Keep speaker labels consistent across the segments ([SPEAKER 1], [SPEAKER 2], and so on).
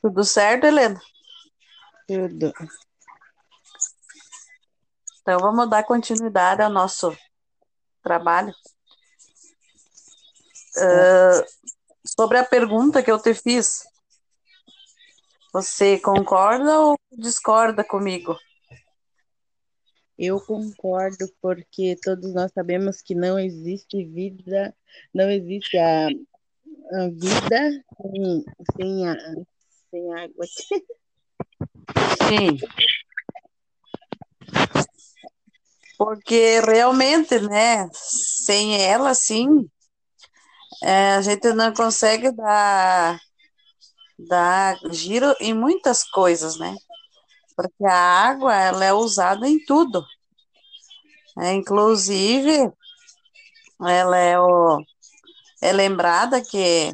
[SPEAKER 1] Tudo certo, Helena?
[SPEAKER 2] Tudo.
[SPEAKER 1] Então vamos dar continuidade ao nosso trabalho. Uh, sobre a pergunta que eu te fiz, você concorda ou discorda comigo?
[SPEAKER 2] Eu concordo, porque todos nós sabemos que não existe vida, não existe a, a vida sem, sem, a, sem água.
[SPEAKER 1] Sim. Porque realmente, né, sem ela, sim, é, a gente não consegue dar, dar giro em muitas coisas, né? Porque a água, ela é usada em tudo. É, inclusive, ela é, o, é lembrada que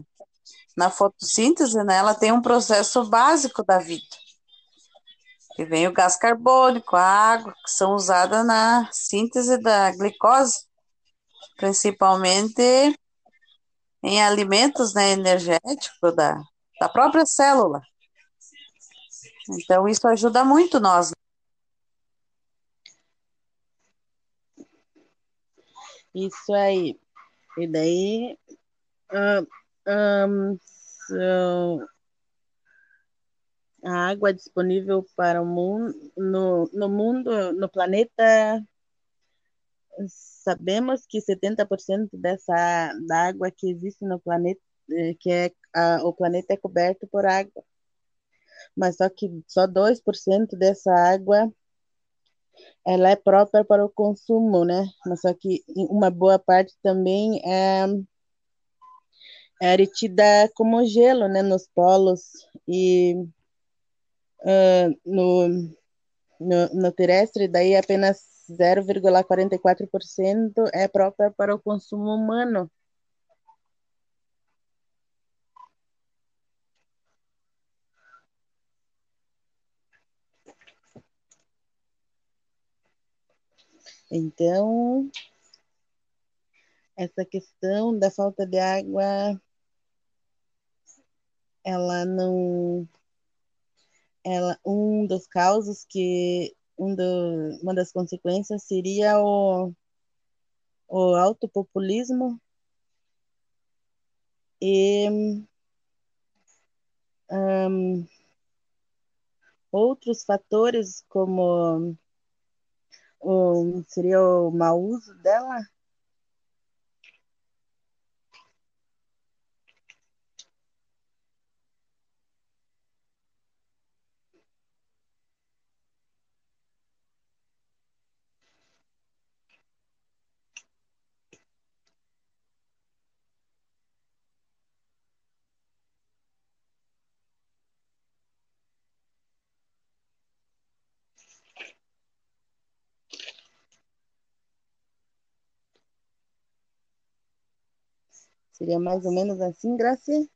[SPEAKER 1] na fotossíntese, né, ela tem um processo básico da vida que vem o gás carbônico, a água, que são usadas na síntese da glicose, principalmente em alimentos né, energéticos da, da própria célula. Então, isso ajuda muito nós.
[SPEAKER 2] Isso aí. E daí, uh, um, so, a água disponível para o mundo, no, no mundo, no planeta, sabemos que 70% dessa da água que existe no planeta, que é a, o planeta é coberto por água. Mas só que só 2% dessa água ela é própria para o consumo, né? Mas só que uma boa parte também é, é retida como gelo, né, nos polos e uh, no, no, no terrestre, daí apenas 0,44% é própria para o consumo humano. Então, essa questão da falta de água, ela não ela, um dos causos que um do, uma das consequências seria o, o autopopulismo e um, outros fatores como o, seria o mau uso dela Seria mais ou menos assim, Gracia?